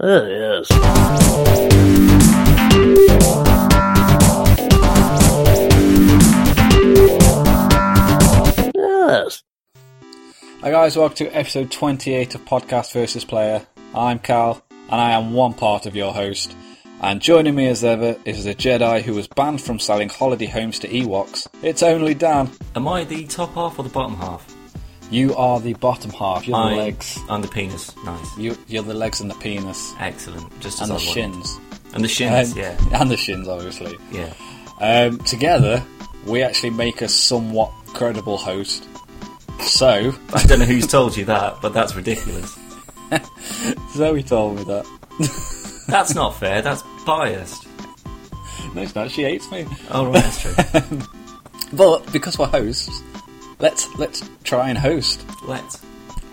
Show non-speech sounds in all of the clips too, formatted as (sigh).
Oh, yes. Yes. Hi guys, welcome to episode 28 of Podcast versus Player. I'm Cal, and I am one part of your host. And joining me as ever is a Jedi who was banned from selling holiday homes to Ewoks. It's only Dan. Am I the top half or the bottom half? You are the bottom half. You're I'm- legs. I'm the penis. Nice. You, you're the legs and the penis Excellent. Just and the I shins. And the shins, Um, yeah. (laughs) and the shins, obviously. Yeah. Um, together, we actually make a somewhat credible host. So, I don't know who's told you that, but that's ridiculous. (laughs) Zoe told me that. (laughs) That's not fair. That's biased. No, it's not. She hates me. Oh, right, that's true. But because we're hosts, let's let's try and host. Let's.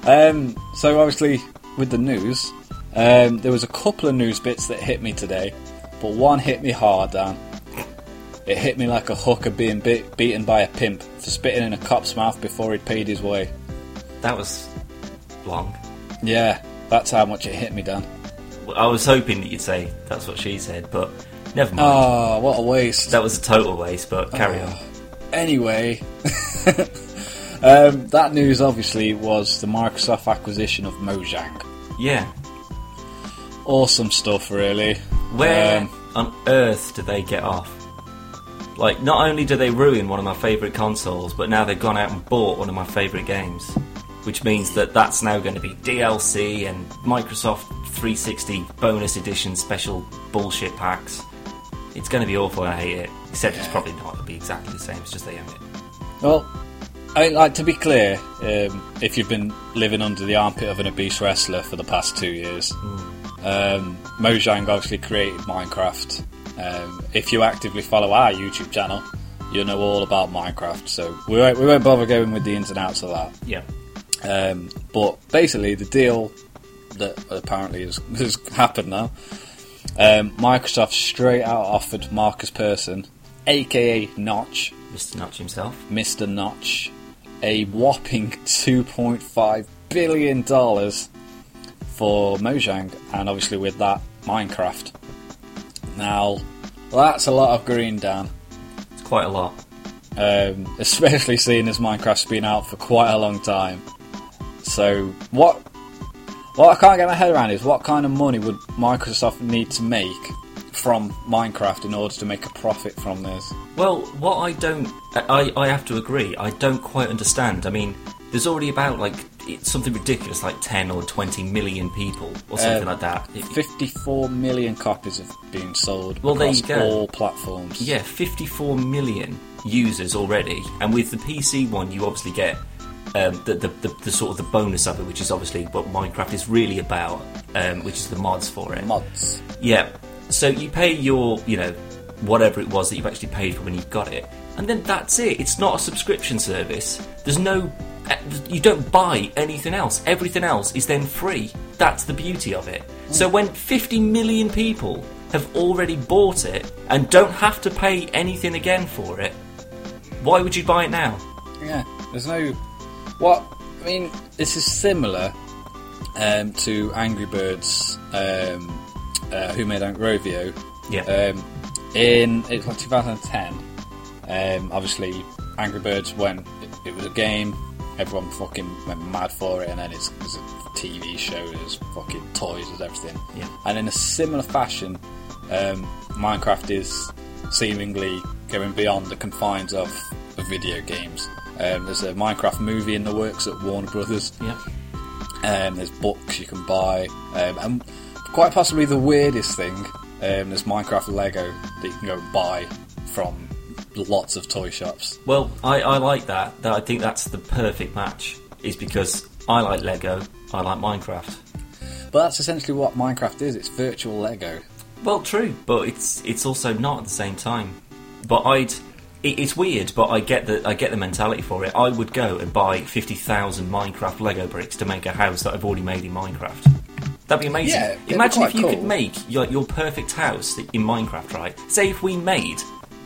Um, so obviously with the news, um, there was a couple of news bits that hit me today, but one hit me hard, Dan. It hit me like a hooker being bit, beaten by a pimp for spitting in a cop's mouth before he'd paid his way. That was long. Yeah, that's how much it hit me, Dan. I was hoping that you'd say that's what she said, but never mind. Oh, what a waste. that was a total waste, but carry Oh. on. Anyway, (laughs) um, that news obviously was the Microsoft acquisition of Mojang. Yeah. Awesome stuff, really. Where Um, on earth do they get off? Like, not only do they ruin one of my favourite consoles, but now they've gone out and bought one of my favourite games. Which means that that's now going to be DLC and Microsoft 360 bonus edition special bullshit packs. It's going to be awful, I hate it. Except it's probably not, it'll be exactly the same, it's just they own it. Well, I mean, like to be clear, um, if you've been living under the armpit of an obese wrestler for the past two years, um, Mojang obviously created Minecraft. Um, if you actively follow our YouTube channel, you'll know all about Minecraft. So we won't, we won't bother going with the ins and outs of that. Yeah. Um, but basically, the deal that apparently has, (laughs) has happened now. Um, Microsoft straight out offered Markus Persson, aka Notch, Mr. Notch himself. Mr. Notch, a whopping $2.5 billion for Mojang, and obviously with that, Minecraft. Now, that's a lot of green, Dan, It's quite a lot. um, (laughs) especially seeing as Minecraft's been out for quite a long time. So, what what I can't get my head around is what kind of money would Microsoft need to make from Minecraft in order to make a profit from this? Well, what I don't, I, I have to agree, I don't quite understand. I mean, there's already about like it's something ridiculous, like 10 or 20 million people or something Uh, like that. 54 million copies have been sold Well, there across you go. all platforms. yeah, 54 million users already, and with the PC one, you obviously get um, the, the, the, the sort of the bonus of it, which is obviously what Minecraft is really about, um, which is the mods for it. Mods. Yeah. So you pay your, you know, whatever it was that you've actually paid for when you got it, and then that's it. It's not a subscription service. There's no, eh, you don't buy anything else. Everything else is then free. That's the beauty of it. So when 50 million people have already bought it and don't have to pay anything again for it, why would you buy it now? Yeah, there's no. What I mean, this is similar um, to Angry Birds, um, uh, who made Angrovio. Yeah. Um, in it was like 2010. Um, obviously, Angry Birds went. It, it was a game. Everyone fucking went mad for it, and then it's, it's a TV show. There's fucking toys. There's everything. Yeah. And in a similar fashion, um, Minecraft is seemingly going beyond the confines of, of video games. Um, there's a Minecraft movie in the works at Warner Brothers. yeah. Um, there's books you can buy, um, and quite possibly the weirdest thing, um, there's Minecraft Lego that you can go buy from lots of toy shops. Well, I, I like that. That I think that's the perfect match. Is because I like Lego, I like Minecraft. But that's essentially what Minecraft is. It's virtual Lego. Well, true, but it's it's also not at the same time. But I'd it, it's weird, but I get the I get the mentality for it. I would go and buy fifty thousand Minecraft Lego bricks to make a house that I've already made in Minecraft. That'd be amazing. Yeah, Imagine if you cool. could make your, your perfect house in Minecraft, right? Say if we made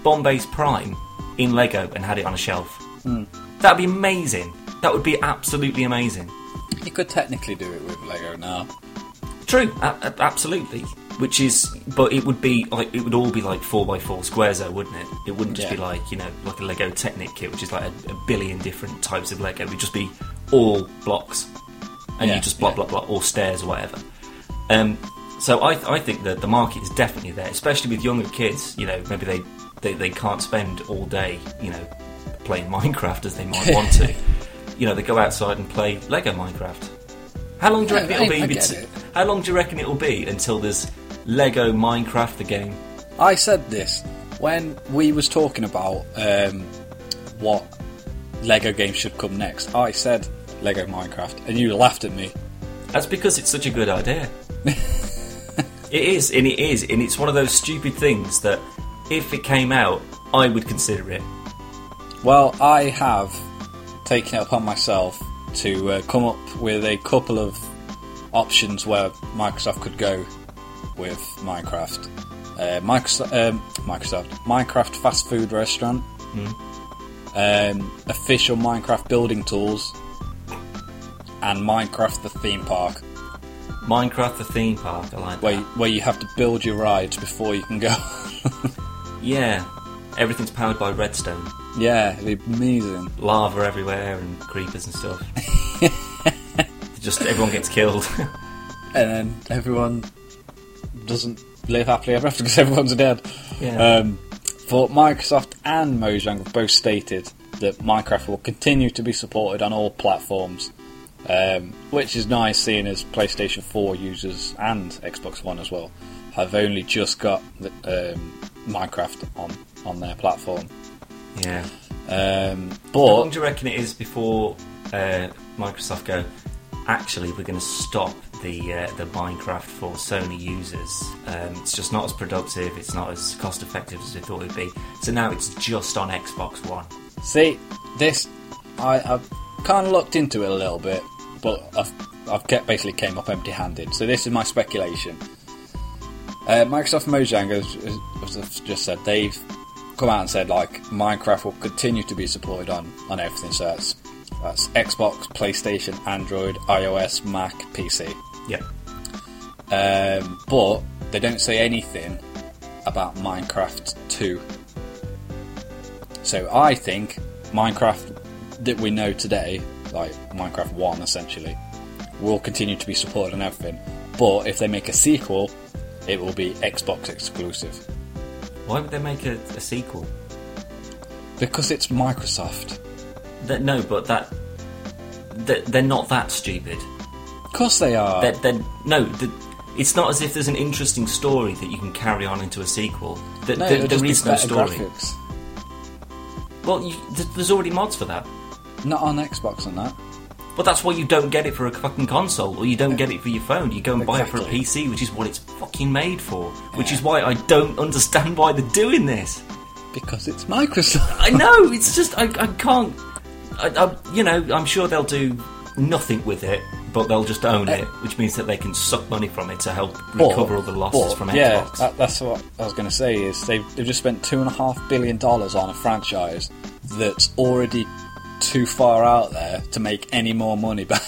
Bombay's Prime in Lego and had it on a shelf. Hmm. That'd be amazing. That would be absolutely amazing. You could technically do it with Lego now. True, a- a- absolutely. Which is, but it would be like it would all be like four by four squares, though, wouldn't it? It wouldn't just Yeah. be like you know like a Lego Technic kit, which is like a, a billion different types of Lego. It would just be all blocks, and Yeah, you just block, yeah. block, block, or stairs or whatever. Um, so I, I think that the market is definitely there, especially with younger kids. You know, maybe they, they, they can't spend all day, you know, playing (laughs) Minecraft as they might want to. (laughs) You know, they go outside and play Lego Minecraft. How long do you reckon it'll I- be? I it. How long do you reckon it'll be until there's Lego Minecraft the game? I said this when we was talking about um, what Lego games should come next. I said Lego Minecraft, and you laughed at me. That's because it's such a good idea. It is, and it is, and it's one of those stupid things that if it came out, I would consider it. Well, I have taken it upon myself to uh, come up with a couple of options where Microsoft could go with Minecraft. Uh, Microsoft, um, Microsoft, Minecraft fast food restaurant, um, official Minecraft building tools, and Minecraft the theme park, Minecraft the theme park, I like where that. where you have to build your rides before you can go. (laughs) Yeah, everything's powered by redstone, yeah, it'd be amazing. lava everywhere, and creepers and stuff. (laughs) Just everyone gets killed. (laughs) and then everyone doesn't live happily ever after because everyone's dead. Yeah. Um, but Microsoft and Mojang have both stated that Minecraft will continue to be supported on all platforms, um, which is nice seeing as PlayStation 4 users and Xbox One as well have only just got the, um, Minecraft on, on their platform. yeah. Um, How long but do you reckon it is before uh, Microsoft go? Actually, we're going to stop the uh, the Minecraft for Sony users. Um, it's just not as productive. It's not as cost effective as we thought it would be. So now it's just on Xbox One. See, this I, I've kind of looked into it a little bit, but I've I've kept, basically came up empty-handed. So this is my speculation. Uh, Microsoft Mojang, as, as I've just said, they've come out and said like Minecraft will continue to be supported on on everything. So that's that's Xbox, PlayStation, Android, iOS, Mac, PC. Yeah. Um, but they don't say anything about Minecraft 2. So I think Minecraft that we know today, like Minecraft 1 essentially, will continue to be supported on everything. But if they make a sequel, it will be Xbox exclusive. Why would they make a, a sequel? Because it's Microsoft. That, no, but that, that they're not that stupid. Of course they are. They're, they're, no, the, it's not as if there's an interesting story that you can carry on into a sequel. The, no, the- there be no story. graphics. Well, you, th- there's already mods for that. Not on Xbox and that. But that's why you don't get it for a fucking console, or you don't get it for your phone. You go and buy it for a Exactly. PC, which is what it's fucking made for. Which Yeah. is why I don't understand why they're doing this. Because it's Microsoft. I know it's just I, I can't. I, I, you know, I'm sure they'll do nothing with it, but they'll just own it, eh. which means that they can suck money from it to help recover all the losses but, from yeah, Xbox. that, that's what I was going to say. Is they've they've just spent two and a half billion dollars on a franchise that's already too far out there to make any more money back.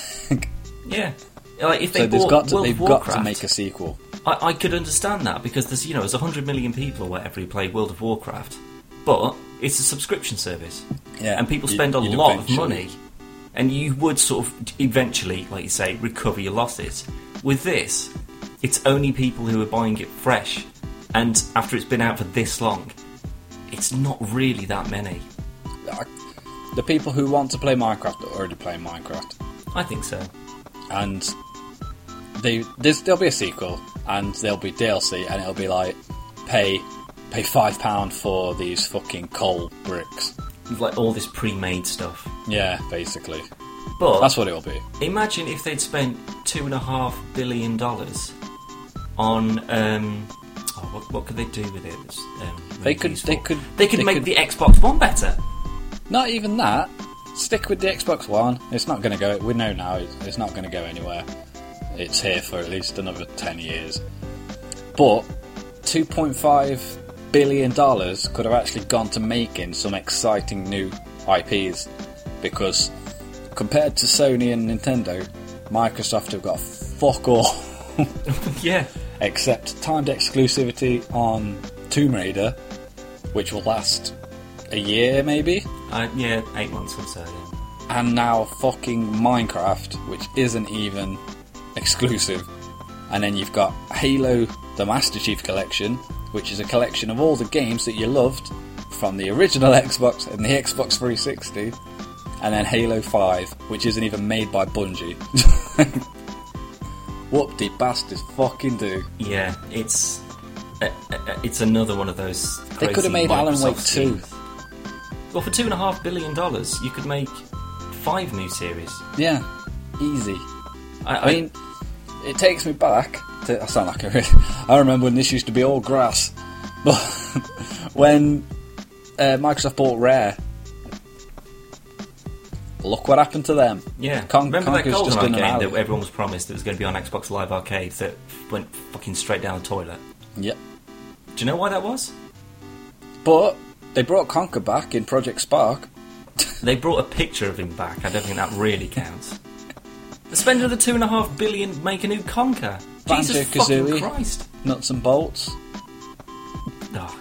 yeah, like if they so there's bought got to, World they've of got to make a sequel. I, I could understand that because there's you know there's 100 million people or whatever who play World of Warcraft, but it's a subscription service, Yeah, and people spend a lot of money, and you would sort of eventually, like you say, recover your losses. With this, it's only people who are buying it fresh, and after it's been out for this long, it's not really that many. The people who want to play Minecraft are already playing Minecraft, I think so. and they there's, there'll be a sequel, and there'll be DLC, and it'll be like pay pay five pound for these fucking coal bricks. With like all this pre-made stuff, Yeah, basically, but that's what it'll be. Imagine if they'd spent two and a half billion dollars on um, oh, what, what could they do with it? Um, They could- they could- they could they make could- the Xbox One better. Not even that. Stick with the Xbox One. It's not going to go. We know now it's, not going to go anywhere. It's here for at least another ten years. But two point five billion dollars could have actually gone to making some exciting new IPs, because compared to Sony and Nintendo, Microsoft have got fuck all. (laughs) yeah. except timed exclusivity on Tomb Raider, which will last a year maybe, Uh, yeah, eight months or so. Yeah. and now fucking Minecraft, which isn't even exclusive. And then you've got Halo, the Master Chief Collection, which is a collection of all the games that you loved from the original (laughs) Xbox and the Xbox 360. And then Halo 5, which isn't even made by Bungie. (laughs) Whoop de bastards fucking do. Yeah, it's uh, uh, it's another one of those. They could have made Alan Wake 2. Well, for two and a half billion dollars, you could make five new series. Yeah, easy. I, I mean, it takes me back to. I sound like a. really- (laughs) I remember when this used to be all grass, (laughs) but when uh, Microsoft bought Rare, look what happened to them. yeah. Con- Remember that Conker's just GoldenEye game that everyone was promised that was going to be on Xbox Live Arcade that went fucking straight down the toilet? Yep. Do you know why that was? But they brought Conker back in Project Spark. (laughs) They brought a picture of him back. I don't think that really counts. (laughs) Spend another two and a half billion, make a new Conker. Jesus fucking Christ! Nuts and bolts. Oh,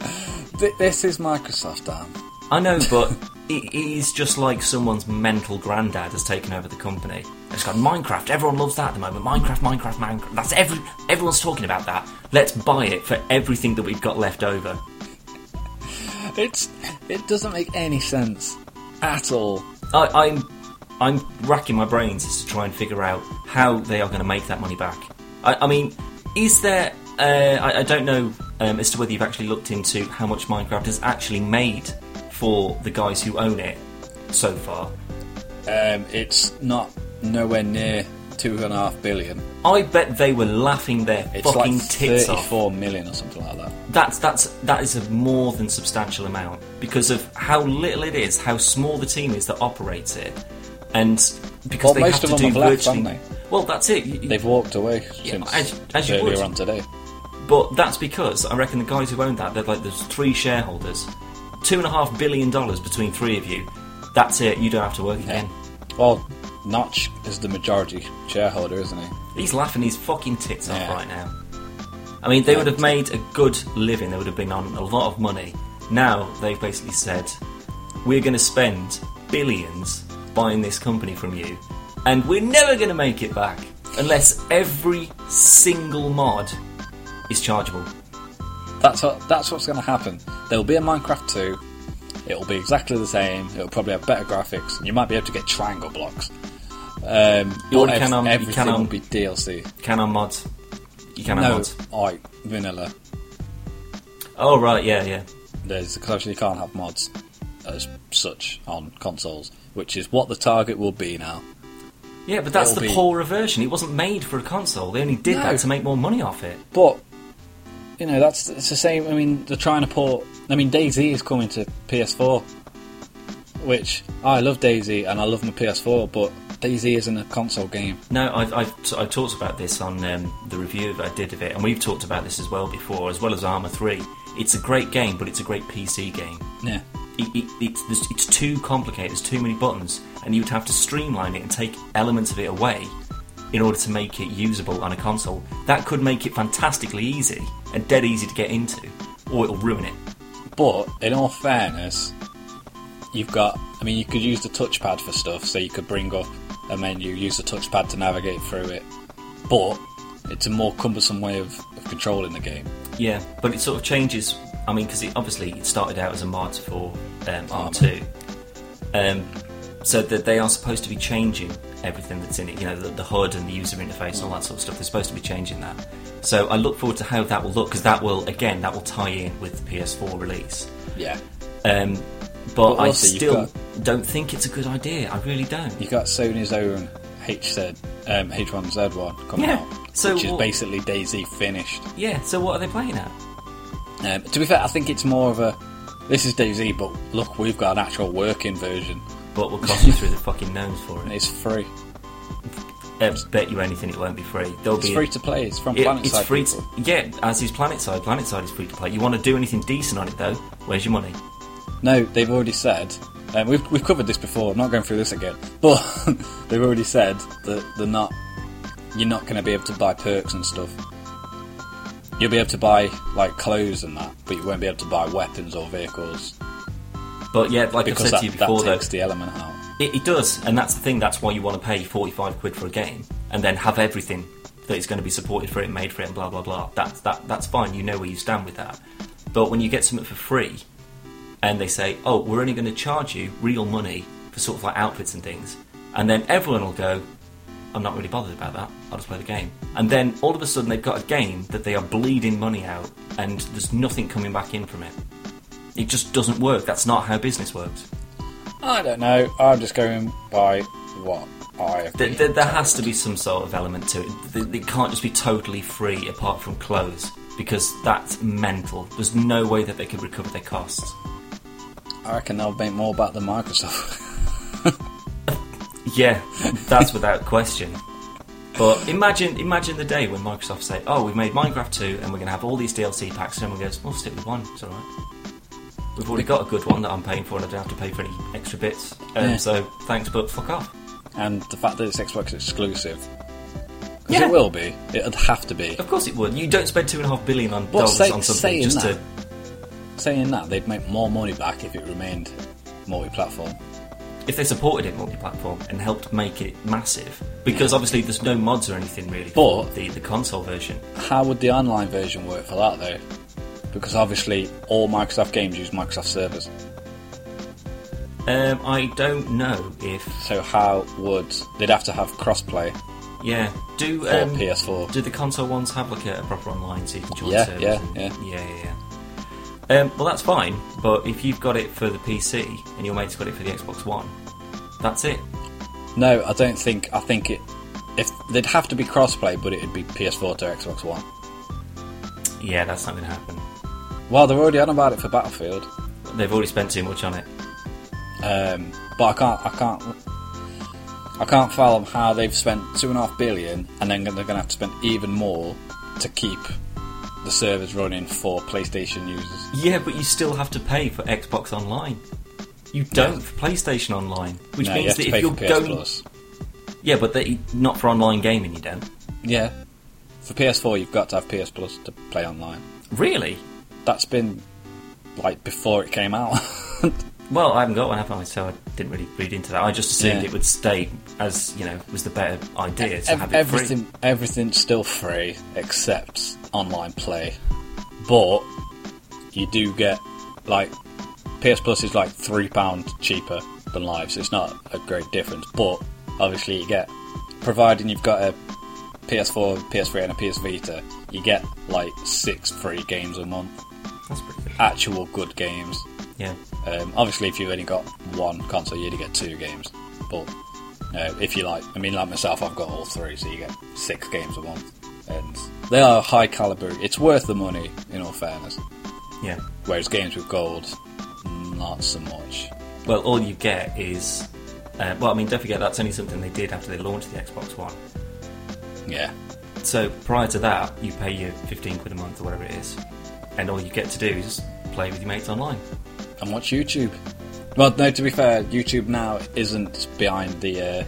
(sighs) Th- this is Microsoft, Dan. I know, (laughs) but it, it is just like someone's mental granddad has taken over the company. It's got Minecraft. Everyone loves that at the moment. Minecraft, Minecraft, Minecraft. That's every everyone's talking about that. Let's buy it for everything that we've got left over. It's it doesn't make any sense at all. I, I'm I'm racking my brains as to try and figure out how they are going to make that money back. I, I mean, is there? Uh, I, I don't know um, as to whether you've actually looked into how much Minecraft has actually made for the guys who own it so far. Um, it's not nowhere near two and a half billion. I bet they were laughing their It's fucking like tits off. thirty-four million or something like that. That's that's that is a more than substantial amount because of how little it is, how small the team is that operates it, and because Well, they most have of to them do have left, virtually. haven't Well, that's it. You- They've walked away Yeah, since as- as you earlier would. on today. But that's because I reckon the guys who own that, they're like there's three shareholders, two and a half billion dollars between three of you. That's it. You don't have to work again. Well, Notch is the majority shareholder, isn't he? He's laughing his fucking tits off Yeah. right now. I mean, they would have made a good living. They would have been on a lot of money. Now they've basically said, "We're going to spend billions buying this company from you, and we're never going to make it back unless every single mod is chargeable." That's what. That's what's going to happen. There will be a Minecraft 2. It will be exactly the same. It will probably have better graphics. and You might be able to get triangle blocks. Um, You can ev- on- you everything can on- will be DLC. Can on mods? You can on No, mods. like vanilla. Oh right, yeah, yeah. There's because you can't have mods as such on consoles, which is what the target will be now. Yeah, but that's It'll the be- poorer version. It wasn't made for a console. They only did No. that to make more money off it. But you know that's it's the same. I mean, they're trying to port. I mean, DayZ is coming to PS4, which I love DayZ and I love my PS4, but DayZ isn't a console game. No, I've, I've, I talked about this on um, the review that I did of it, and we've talked about this as well before, as well as Arma 3. It's a great game, but it's a great PC game. Yeah. It, it, it's, it's too complicated, there's too many buttons, and you'd have to streamline it and take elements of it away in order to make it usable on a console. That could make it fantastically easy and dead easy to get into, or it'll ruin it. But in all fairness, you've got. I mean, you could use the touchpad for stuff, so you could bring up a menu, use the touchpad to navigate through it. But it's a more cumbersome way of, of controlling the game. Yeah, but it sort of changes. I mean, because it, obviously it started out as a mod for um, Arma 2. Um, so that they are supposed to be changing everything that's in it, you know, the, the HUD and the user interface and all that sort of stuff. They're supposed to be changing that. So I look forward to how that will look because that will, again, that will tie in with the PS4 release. Yeah. Um, but But I still got- don't think it's a good idea. I really don't. You got Sony's own HZ, um, H1Z1 coming Yeah, out, so which is what- basically DayZ finished. Yeah, so what are they playing at? Um, to be fair, I think it's more of a this is DayZ, but look, we've got an actual working version. But will cost you through the fucking nose for it. It's free. Uh, bet you anything it won't be free. There'll It's be free to play. It's from It- Planet it's free. To, yeah, as is PlanetSide. PlanetSide is free to play. You want to do anything decent on it though? Where's your money? No, they've already said. Um, we've we've covered this before. I'm not going through this again, but (laughs) they've already said that they're not you're not going to be able to buy perks and stuff. You'll be able to buy like clothes and that, but you won't be able to buy weapons or vehicles But yeah, like I've said that, to you that before, though, takes the element out. It, it does, and that's the thing. That's why you want to pay forty-five quid for a game, and then have everything that is going to be supported for it, made for it, and blah blah blah. That's that. That's fine. You know where you stand with that. But when you get something for free, and they say, "Oh, we're only going to charge you real money for sort of like outfits and things," and then everyone will go, "I'm not really bothered about that. I'll just play the game." And then all of a sudden, they've got a game that they are bleeding money out, and there's nothing coming back in from it. It just doesn't work. That's not how business works. I don't know. I'm just going by what I. have There, there, there has to be some sort of element to it. It can't just be totally free apart from clothes because that's mental. There's no way that they could recover their costs. I reckon they'll make more back than Microsoft. (laughs) Yeah, that's without question. But imagine, imagine the day when Microsoft say, "Oh, we've made Minecraft 2, and we're going to have all these DLC packs," and everyone goes, "We'll stick with one. It's all right. We've already got a good one that I'm paying for, and I don't have to pay for any extra bits. Um, Yeah. So thanks, but fuck off." and the fact that it's Xbox exclusive. Because Yeah. it will be. It'd have to be. Of course it would. You don't spend two and a half billion on Well, dollars say- on something saying just that, to Saying that, they'd make more money back if it remained multi-platform. if they supported it multi-platform and helped make it massive, because obviously there's no mods or anything really for But- the, the console version. How would the online version work for that though? Because obviously all Microsoft games use Microsoft servers. Um, I don't know if So how would they'd have to have crossplay yeah do for um, PS4? do the console ones have like a, a proper online so you can join Yeah, servers? yeah, and- yeah. yeah, yeah, yeah. Um, well, that's fine, but if you've got it for the PC and your mate's got it for the Xbox One, that's it. No, I don't think. I think it. If they'd have to be crossplay, but it'd be PS4 to Xbox One. Yeah, that's not going to happen. Well, they're already on about it for Battlefield, They've already spent too much on it. um, but I can't. I can't. I can't fathom how they've spent two and a half billion, and then they're going to have to spend even more to keep the servers running for PlayStation users. Yeah, but you still have to pay for Xbox Online. You don't for PlayStation Online, which no, means that if you're going, Plus. yeah, but they, not for online gaming, you don't. Yeah, for PS4, you've got to have PS Plus to play online. Really? That's been like before it came out. (laughs) Well, I haven't got one, have I? So I didn't really read into that. I just assumed Yeah. it would stay as you know was the better idea to Ev- have it everything, free. everything's still free except online play, but you do get like PS Plus is like three pound cheaper than Live, so it's not a great difference. But obviously, you get providing you've got a PS4, PS3, and a PS Vita, you get like six free games a month, That's pretty good. actual good games. Yeah. Um, obviously, if you've only got one console, you only get two games. But uh, if you like, I mean, like myself, I've got all three, so you get six games a month, and they are high caliber. It's worth the money, in all fairness. Yeah. Whereas games with gold, not so much. Well, all you get is. Uh, well, I mean, don't forget that's only something they did after they launched the Xbox One. Yeah, So prior to that, you pay your 15 quid a month or whatever it is, and all you get to do is play with your mates online. and watch YouTube. Well, no, to be fair, YouTube now isn't behind the uh,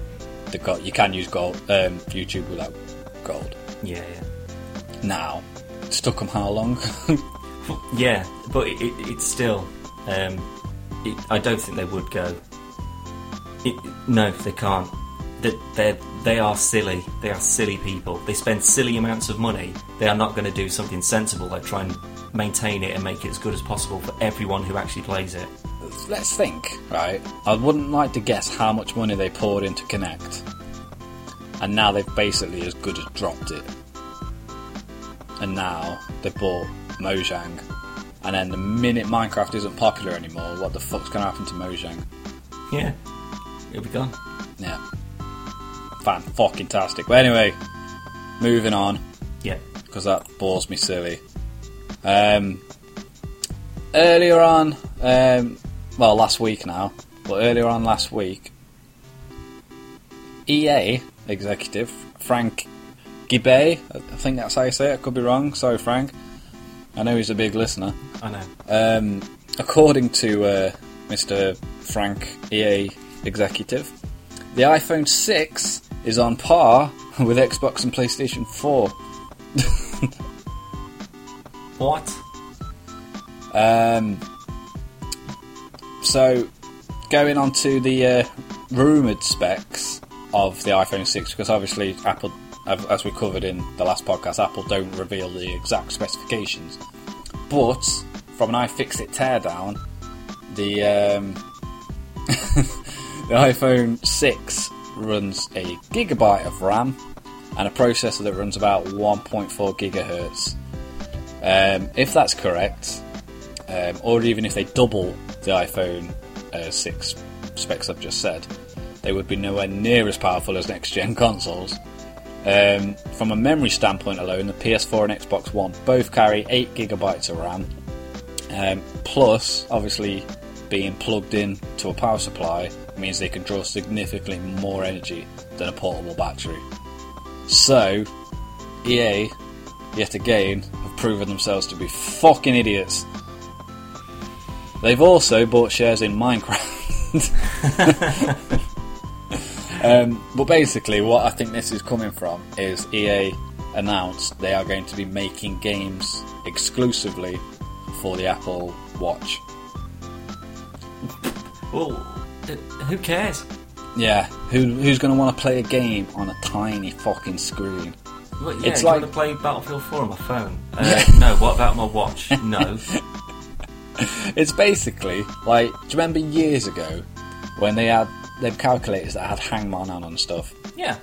the gold. You can use gold um, YouTube without gold Yeah, yeah. now. It's took them how long? (laughs) Yeah, but it, it, it's still. Um, it, I don't think they would go. It, no, they can't. They, they're, they are silly. They are silly people. They spend silly amounts of money. They are not going to do something sensible like try and maintain it and make it as good as possible for everyone who actually plays it. Let's think, right? I wouldn't like to guess how much money they poured into Kinect, and now they've basically as good as dropped it. And now they bought Mojang, and then the minute Minecraft isn't popular anymore, what the fuck's gonna happen to Mojang? Yeah, it'll be gone. Yeah, fan fucking tastic. But anyway, moving on Yeah. because that bores me silly. Um, earlier on, um, well, last week now, but earlier on last week, EA executive Frank Gibeau, I think that's how you say it. I could be wrong. Sorry, Frank. I know he's a big listener. I know. Um, according to uh, Mr. Frank EA executive, the iPhone 6 is on par (laughs) with Xbox and PlayStation 4. (laughs) What? Um, so, going on to the uh, rumoured specs of the iPhone 6, because obviously Apple, as we covered in the last podcast, Apple don't reveal the exact specifications. But from an iFixit teardown, the um, (laughs) the iPhone 6 runs a gigabyte of RAM and a processor that runs about 1.4 gigahertz. Um, if that's correct, um, or even if they double the iPhone uh, 6 specs I've just said, they would be nowhere near as powerful as next gen (laughs) consoles. Um, from a memory standpoint alone, the PS4 and Xbox One both carry 8 gigabytes of RAM. Um, plus, obviously, being plugged in to a power supply means they can draw significantly more energy than a portable battery. So, EA, yet again, have proven themselves to be fucking idiots. They've also bought shares in Minecraft. (laughs) (laughs) um, but basically, what I think this is coming from is EA announced they are going to be making games exclusively for the Apple Watch. Well, who cares? Yeah, who, who's going to want to play a game on a tiny fucking screen? Well, yeah, It's like- to play Battlefield 4 on my phone? Uh, (laughs) no, what about my watch? (laughs) No. It's basically like, do you remember years ago when they had them calculators that had Hangman on and stuff? Yeah.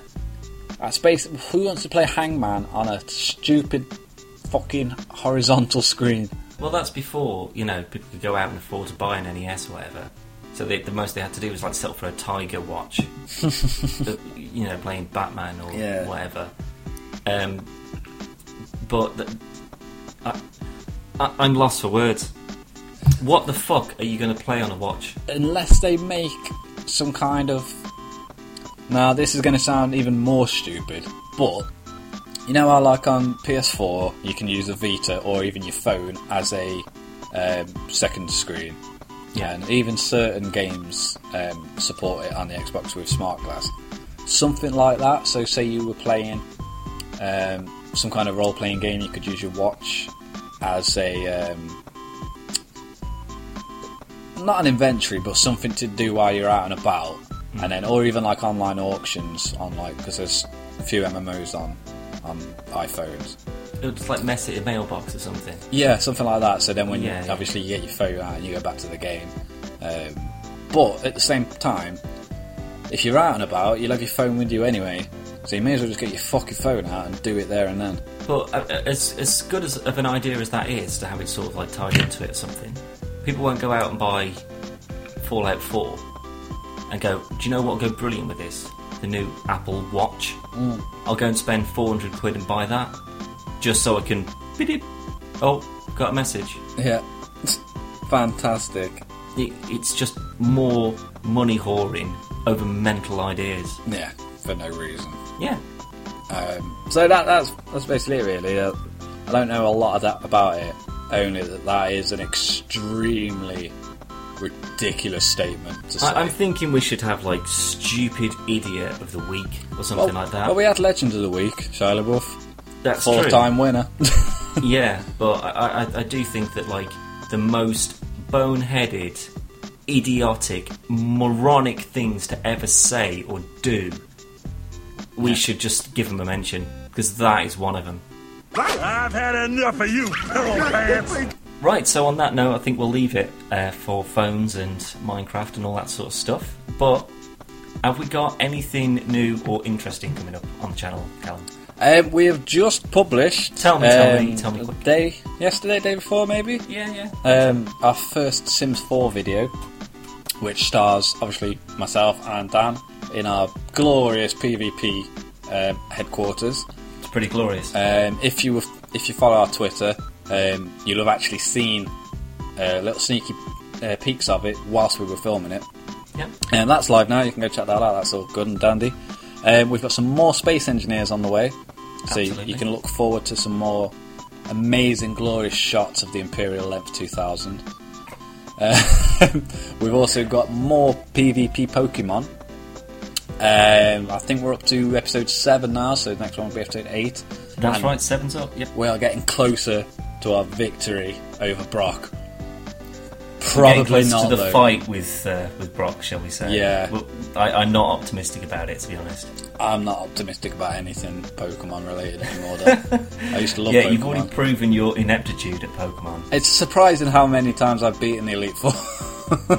That's basically who wants to play Hangman on a stupid fucking horizontal screen? Well, that's before, you know, people could go out and afford to buy an NES or whatever. So they, the most they had to do was like settle for a Tiger watch. (laughs) You know, playing Batman or Yeah. whatever. Um, but the, I, I, I'm lost for words. What the fuck are you going to play on a watch? Unless they make some kind of. Now, this is going to sound even more stupid, but you know how, like on PS4, you can use a Vita or even your phone as a um, second screen. Yeah. And even certain games um, support it on the Xbox with Smart Glass. Something like that. So, say you were playing um, some kind of role playing game, you could use your watch as a. Um, not an inventory, but something to do while you're out and about, and then, or even like online auctions on like because there's a few MMOs on on iPhones. It's like mess it in a mailbox or something. Yeah, something like that. So then, when Yeah, you, yeah. obviously you get your phone out and you go back to the game, um, but at the same time, if you're out and about, you'll have your phone with you anyway. So you may as well just get your fucking phone out and do it there and then. But uh, as as good as of an idea as that is to have it sort of like tied into it or something, people won't go out and buy Fallout 4 and go, do you know what will go brilliant with this? The new Apple Watch. I'll go and spend 400 quid and buy that just so I can. Oh, got a message. Yeah, fantastic. It, it's just more money whoring over mental ideas. Yeah, for no reason. Yeah. Um, so that that's that's basically it, really. Uh, I don't know a lot of that about it. Only that that is an extremely ridiculous statement to say. I, I'm thinking we should have like stupid idiot of the week or something well, like that. well, we had Legend of the Week, Shia LaBeouf, That's four-time winner. (laughs) Yeah, but I, I, I do think that like the most boneheaded, idiotic, moronic things to ever say or do, we should just give them a mention because that is one of them. I've had enough of you, pillow pants. Right, so on that note, I think we'll leave it uh, for phones and Minecraft and all that sort of stuff. But have we got anything new or interesting coming up on the channel, Callum? um, we have just published. Tell me, tell me, um, tell me quick. Day yesterday, day before, maybe. Yeah, yeah. um, our first Sims 4 video, which stars obviously myself and Dan in our glorious PvP um, headquarters. It's pretty glorious. Um, if you if you follow our Twitter, um, you'll have actually seen uh, little sneaky uh, peeks of it whilst we were filming it. yeah. And that's live now. You can go check that out. That's all good and dandy. Um, we've got some more space engineers on the way, so you, you can look forward to some more amazing, glorious shots of the Imperial Length 2000. Uh, (laughs) we've also got more PvP Pokemon. Um, I think we're up to episode seven now, so the next one will be episode eight. That's And right, seven's up. Yep. We are getting closer to our victory over Brock. Probably not to the though. fight with uh, with Brock, shall we say? Yeah. Well, I, I'm not optimistic about it, to be honest. I'm not optimistic about anything Pokemon related anymore. Though. (laughs) I used to love yeah, Pokemon. you've already proven your ineptitude at Pokemon. It's surprising how many times I've beaten the Elite Four.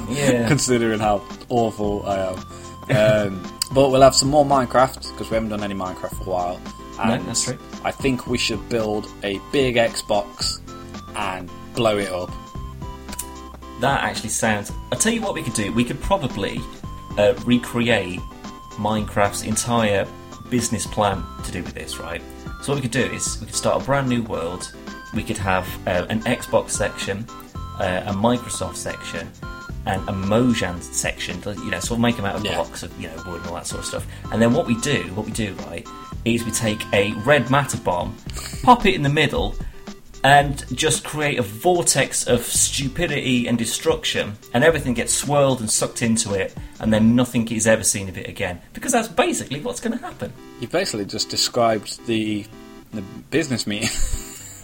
Yeah. (laughs) Considering how awful I am. Um, but we'll have some more Minecraft because we haven't done any Minecraft for a while. No, that's true. I think we should build a big Xbox and blow it up. That actually sounds. I'll tell you what we could do. We could probably uh, recreate Minecraft's entire business plan to do with this, right? So what we could do is we could start a brand new world. We could have uh, an Xbox section, uh, a Microsoft section, and a Mojang section. You know, sort of make them out of Yeah. blocks of you know wood and all that sort of stuff. And then what we do, what we do, right, is we take a red matter bomb, pop it in the middle, and just create a vortex of stupidity and destruction, and everything gets swirled and sucked into it, and then nothing is ever seen of it again. Because that's basically what's going to happen. You basically just described the the business meeting.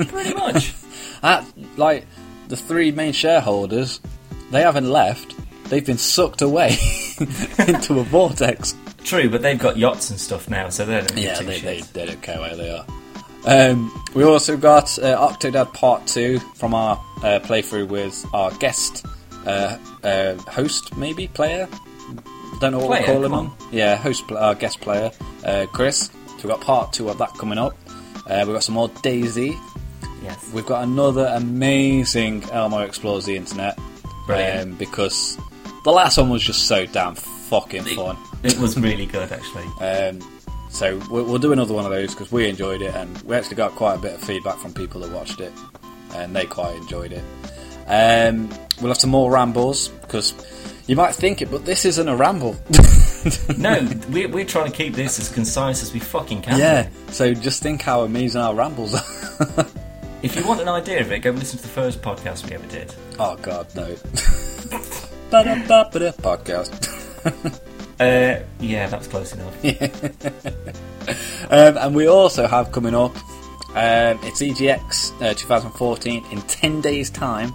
Pretty much. (laughs) At, like the three main shareholders, they haven't left. They've been sucked away (laughs) into a vortex. True, but they've got yachts and stuff now, so they don't give Yeah, they, they, they don't care where they are. Um, we also got uh, Octodad Part 2 from our uh, playthrough with our guest uh, uh, host, maybe, player? Don't know what Player, we call him on. Yeah, host, our guest player, uh, Chris. So we've got Part 2 of that coming up. Uh, we've got some more DayZ. Yes. We've got another amazing Elmo Explores the Internet. Brilliant. Um, because the last one was just so damn fucking fun. It was really good, actually. Um, so we'll, we'll do another one of those because we enjoyed it, and we actually got quite a bit of feedback from people that watched it, and they quite enjoyed it. Um, we'll have some more rambles because you might think it, but this isn't a ramble. (laughs) no, we're, we're trying to keep this as concise as we fucking can. yeah. So just think how amazing our rambles are. (laughs) If you want an idea of it, go listen to the first podcast we ever did. oh God, no. (laughs) Ba-da-ba-ba-da, Podcast. Uh, yeah, that's close enough. (laughs) Um, and we also have coming up, um, it's EGX uh, 2014 in 10 days' time.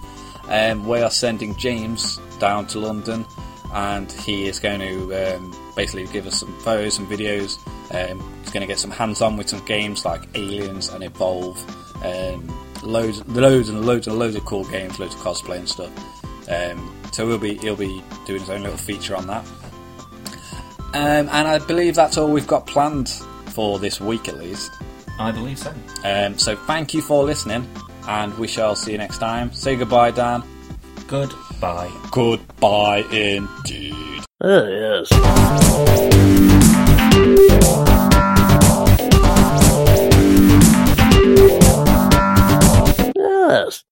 Um, we are sending James down to London, and he is going to um, basically give us some photos and videos. Um, he's going to get some hands on with some games like Aliens and Evolve, um, loads, loads and loads and loads of cool games, loads of cosplay and stuff. Um, so we'll be, he'll be doing his own little feature on that. Um, and I believe that's all we've got planned for this week at least. I believe so. Um, so thank you for listening, and we shall see you next time. Say goodbye, Dan. Goodbye. Goodbye indeed. Oh, yes. us.